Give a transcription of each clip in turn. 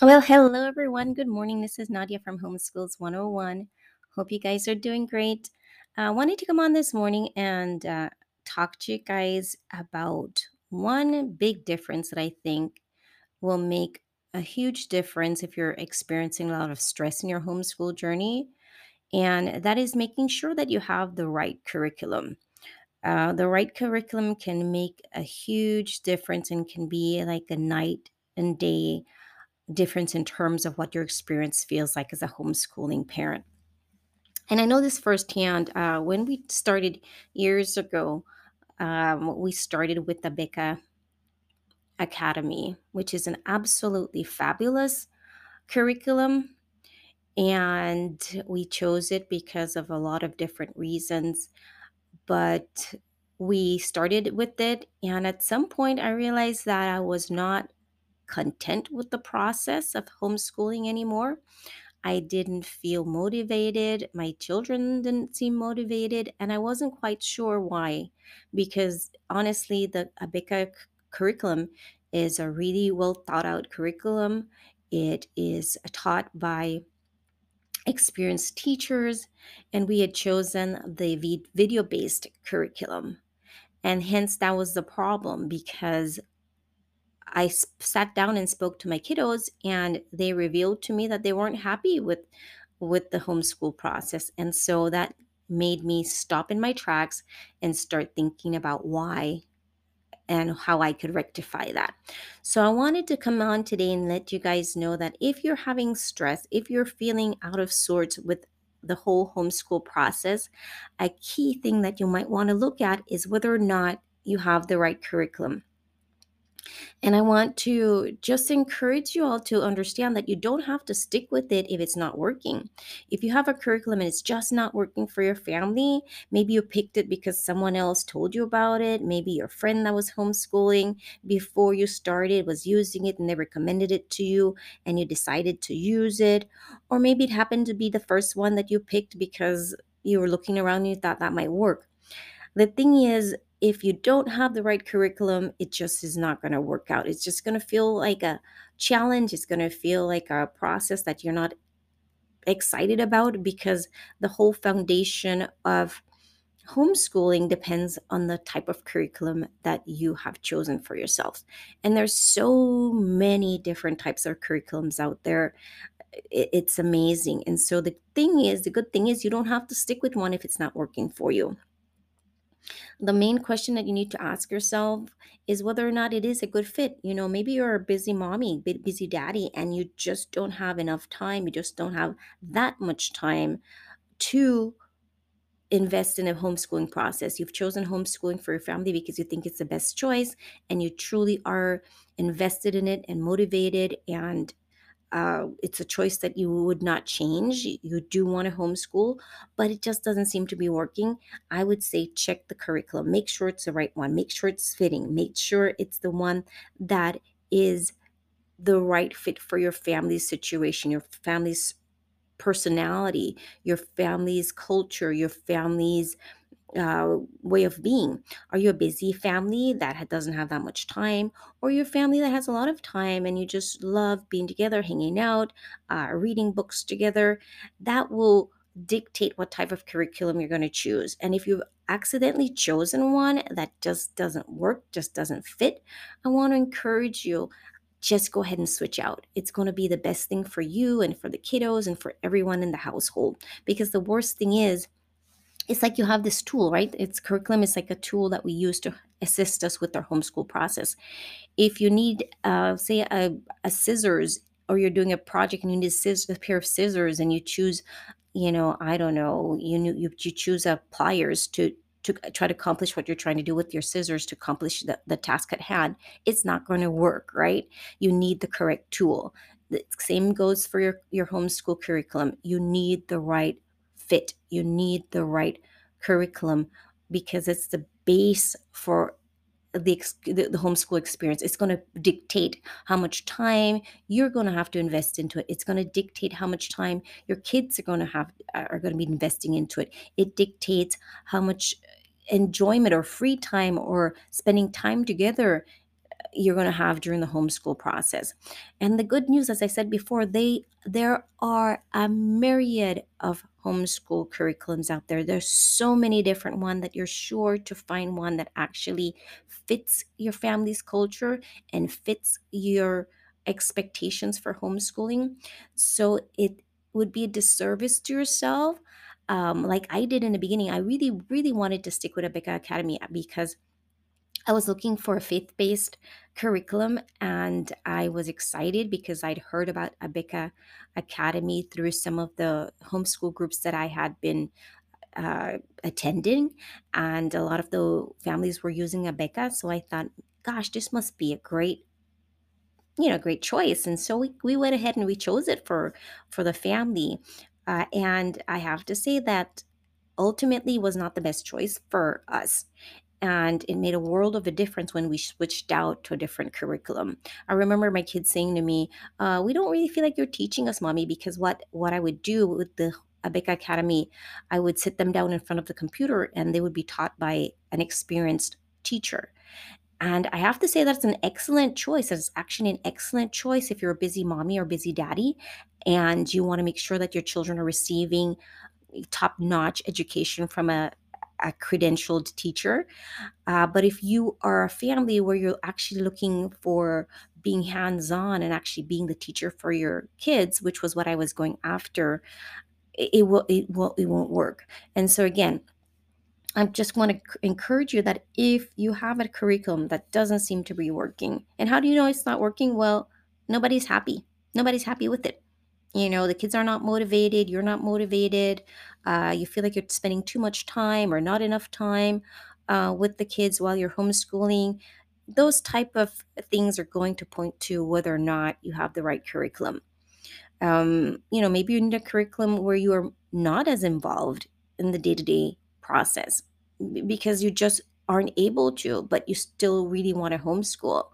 Well, hello everyone. Good morning. This is Nadia from Homeschools 101. Hope you guys are doing great. I uh, wanted to come on this morning and uh, talk to you guys about one big difference that I think will make a huge difference if you're experiencing a lot of stress in your homeschool journey. And that is making sure that you have the right curriculum. Uh, the right curriculum can make a huge difference and can be like a night and day difference in terms of what your experience feels like as a homeschooling parent. And I know this firsthand. Uh, when we started years ago, um, we started with the Abeka Academy, which is an absolutely fabulous curriculum. And we chose it because of a lot of different reasons. But we started with it. And at some point, I realized that I was not content with the process of homeschooling anymore. I didn't feel motivated. My children didn't seem motivated, and I wasn't quite sure why. Because honestly, the Abeka curriculum is a really well thought out curriculum. It is taught by experienced teachers, and we had chosen the video based curriculum. And hence, that was the problem because I sat down and spoke to my kiddos and they revealed to me that they weren't happy with with the homeschool process and so that made me stop in my tracks and start thinking about why and how I could rectify that. So I wanted to come on today and let you guys know that if you're having stress, if you're feeling out of sorts with the whole homeschool process, a key thing that you might want to look at is whether or not you have the right curriculum. And I want to just encourage you all to understand that you don't have to stick with it if it's not working. If you have a curriculum and it's just not working for your family, maybe you picked it because someone else told you about it. Maybe your friend that was homeschooling before you started was using it and they recommended it to you and you decided to use it. Or maybe it happened to be the first one that you picked because you were looking around and you thought that might work. The thing is, if you don't have the right curriculum, it just is not going to work out. It's just going to feel like a challenge. It's going to feel like a process that you're not excited about because the whole foundation of homeschooling depends on the type of curriculum that you have chosen for yourself. And there's so many different types of curriculums out there. It's amazing. And so the thing is, the good thing is you don't have to stick with one if it's not working for you the main question that you need to ask yourself is whether or not it is a good fit. You know, maybe you're a busy mommy, busy daddy, and you just don't have enough time. You just don't have that much time to invest in a homeschooling process. You've chosen homeschooling for your family because you think it's the best choice and you truly are invested in it and motivated and uh, it's a choice that you would not change. You do want to homeschool, but it just doesn't seem to be working. I would say check the curriculum, make sure it's the right one, make sure it's fitting, make sure it's the one that is the right fit for your family's situation, your family's personality, your family's culture, your family's uh, way of being. Are you a busy family that doesn't have that much time, or your family that has a lot of time and you just love being together, hanging out, uh, reading books together? That will dictate what type of curriculum you're going to choose. And if you've accidentally chosen one that just doesn't work, just doesn't fit, I want to encourage you just go ahead and switch out. It's going to be the best thing for you and for the kiddos and for everyone in the household. Because the worst thing is, it's like you have this tool, right? It's curriculum is like a tool that we use to assist us with our homeschool process. If you need, uh, say, a, a scissors, or you're doing a project and you need a, scissors, a pair of scissors, and you choose, you know, I don't know, you you, you choose a pliers to to try to accomplish what you're trying to do with your scissors to accomplish the, the task at hand, it's not going to work, right? You need the correct tool. The same goes for your, your homeschool curriculum. You need the right fit. You need the right curriculum because it's the base for the, the, the homeschool experience. It's going to dictate how much time you're going to have to invest into it. It's going to dictate how much time your kids are going to have uh, are going to be investing into it. It dictates how much enjoyment or free time or spending time together you're going to have during the homeschool process. And the good news, as I said before, they there are a myriad of homeschool curriculums out there. There's so many different ones that you're sure to find one that actually fits your family's culture and fits your expectations for homeschooling. So it would be a disservice to yourself. Um, like I did in the beginning, I really, really wanted to stick with Abeka Academy because I was looking for a faith based curriculum and I was excited because I'd heard about Abeka Academy through some of the homeschool groups that I had been uh, attending. And a lot of the families were using Abeka. So I thought, gosh, this must be a great you know great choice and so we, we went ahead and we chose it for for the family uh, and i have to say that ultimately was not the best choice for us and it made a world of a difference when we switched out to a different curriculum i remember my kids saying to me uh, we don't really feel like you're teaching us mommy because what what i would do with the Abeka Academy, I would sit them down in front of the computer and they would be taught by an experienced teacher. And I have to say that's an excellent choice. It's actually an excellent choice if you're a busy mommy or busy daddy and you want to make sure that your children are receiving top notch education from a, a credentialed teacher. Uh, but if you are a family where you're actually looking for being hands on and actually being the teacher for your kids, which was what I was going after, it, it will it will it won't work. And so again, I just want to encourage you that if you have a curriculum that doesn't seem to be working, and how do you know it's not working? Well, nobody's happy. Nobody's happy with it. You know, the kids are not motivated. You're not motivated. Uh, you feel like you're spending too much time or not enough time uh, with the kids while you're homeschooling. Those type of things are going to point to whether or not you have the right curriculum. Um, you know, maybe you need a curriculum where you are not as involved in the day to day process because you just aren't able to, but you still really want to homeschool.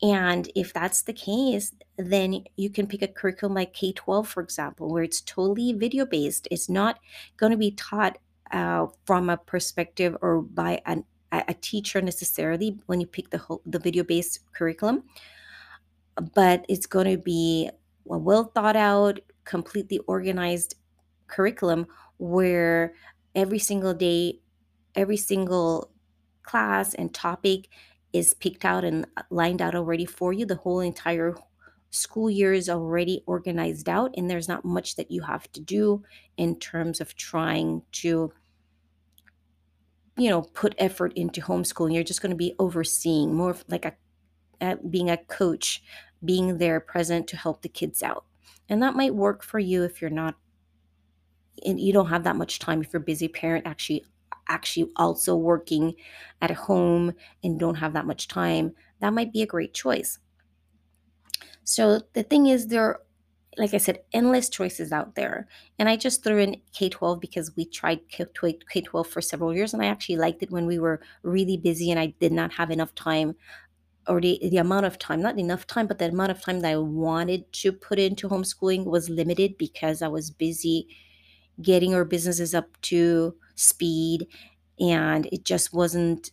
And if that's the case, then you can pick a curriculum like K 12, for example, where it's totally video based. It's not going to be taught uh, from a perspective or by an, a teacher necessarily when you pick the, whole, the video based curriculum, but it's going to be a well thought out, completely organized curriculum where every single day, every single class and topic is picked out and lined out already for you. The whole entire school year is already organized out, and there's not much that you have to do in terms of trying to you know put effort into homeschooling. You're just going to be overseeing more like a, being a coach being there present to help the kids out. And that might work for you if you're not and you don't have that much time if you're a busy parent actually actually also working at home and don't have that much time. That might be a great choice so the thing is there like i said endless choices out there. And i just threw in k-12 because we tried k-12 for several years and i actually liked it when we were really busy and i did not have enough time or the, the amount of time not enough time but the amount of time that i wanted to put into homeschooling was limited because i was busy getting our businesses up to speed and it just wasn't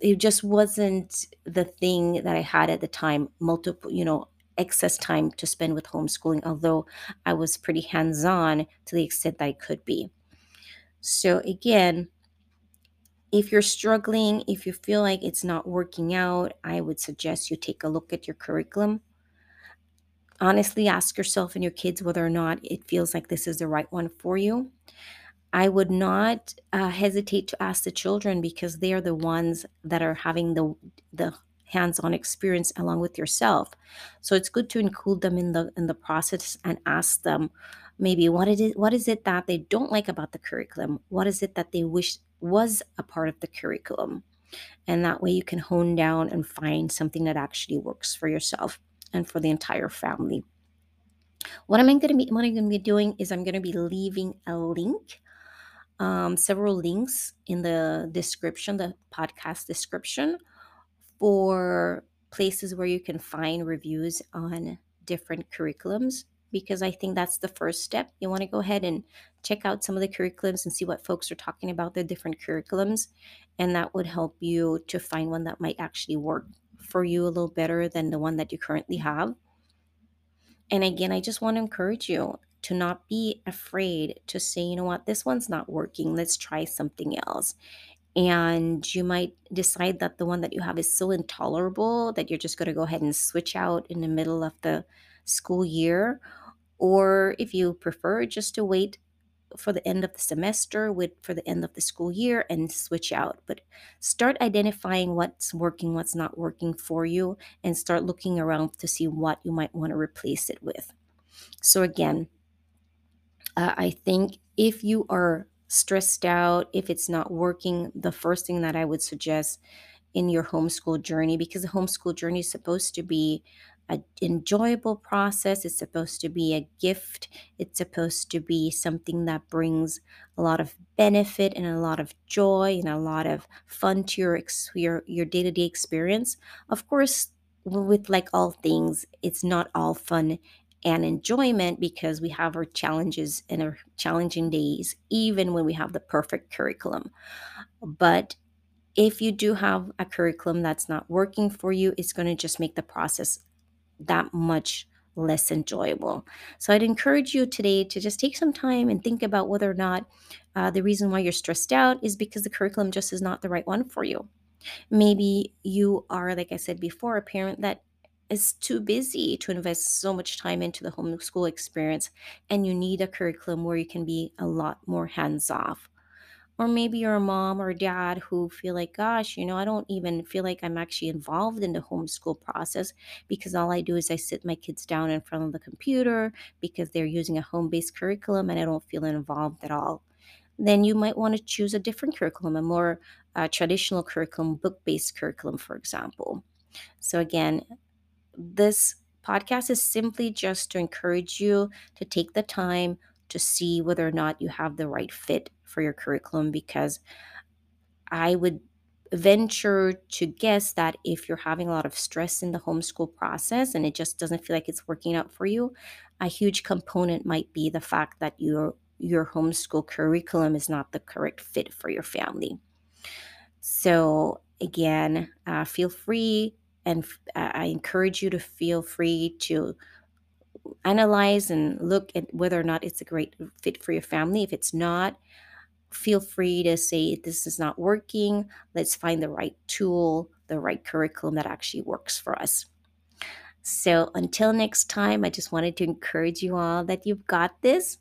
it just wasn't the thing that I had at the time multiple you know excess time to spend with homeschooling although I was pretty hands-on to the extent that I could be so again if you're struggling if you feel like it's not working out I would suggest you take a look at your curriculum honestly ask yourself and your kids whether or not it feels like this is the right one for you. I would not uh, hesitate to ask the children because they are the ones that are having the the hands-on experience along with yourself. So it's good to include them in the in the process and ask them maybe what it is what is it that they don't like about the curriculum? What is it that they wish was a part of the curriculum? And that way you can hone down and find something that actually works for yourself and for the entire family. What am I going to be? What I'm going to be doing is I'm going to be leaving a link, um, several links in the description, the podcast description, for places where you can find reviews on different curriculums. Because I think that's the first step. You want to go ahead and check out some of the curriculums and see what folks are talking about the different curriculums, and that would help you to find one that might actually work for you a little better than the one that you currently have. And again, I just want to encourage you to not be afraid to say, you know what, this one's not working. Let's try something else. And you might decide that the one that you have is so intolerable that you're just going to go ahead and switch out in the middle of the school year. Or if you prefer, just to wait for the end of the semester, wait for the end of the school year and switch out. But start identifying what's working, what's not working for you, and start looking around to see what you might want to replace it with. So, again, uh, I think if you are stressed out, if it's not working, the first thing that I would suggest in your homeschool journey, because the homeschool journey is supposed to be an enjoyable process, it's supposed to be a gift, it's supposed to be something that brings a lot of benefit and a lot of joy and a lot of fun to your your, your day-to-day experience. Of course, with like all things, it's not all fun and enjoyment because we have our challenges and our challenging days, even when we have the perfect curriculum. But if you do have a curriculum that's not working for you, it's going to just make the process that much less enjoyable. So I'd encourage you today to just take some time and think about whether or not uh, the reason why you're stressed out is because the curriculum just is not the right one for you. Maybe you are, like I said before, a parent that is too busy to invest so much time into the homeschool experience, and you need a curriculum where you can be a lot more hands off. Or maybe you're a mom or dad who feel like, gosh, you know, I don't even feel like I'm actually involved in the homeschool process because all I do is I sit my kids down in front of the computer because they're using a home based curriculum and I don't feel involved at all. Then you might want to choose a different curriculum, a more uh, traditional curriculum, book based curriculum, for example. So, again, this podcast is simply just to encourage you to take the time to see whether or not you have the right fit for your curriculum because I would venture to guess that if you're having a lot of stress in the homeschool process and it just doesn't feel like it's working out for you, a huge component might be the fact that your your homeschool curriculum is not the correct fit for your family. So again, uh, feel free and I encourage you to feel free to analyze and look at whether or not it's a great fit for your family. If it's not, feel free to say this is not working. Let's find the right tool, the right curriculum that actually works for us. So until next time, I just wanted to encourage you all that you've got this.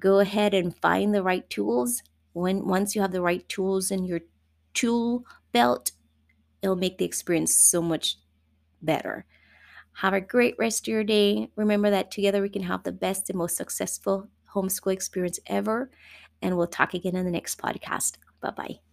Go ahead and find the right tools. When once you have the right tools in your tool belt, it'll make the experience so much better. Have a great rest of your day. Remember that together we can have the best and most successful homeschool experience ever. And we'll talk again in the next podcast. Bye bye.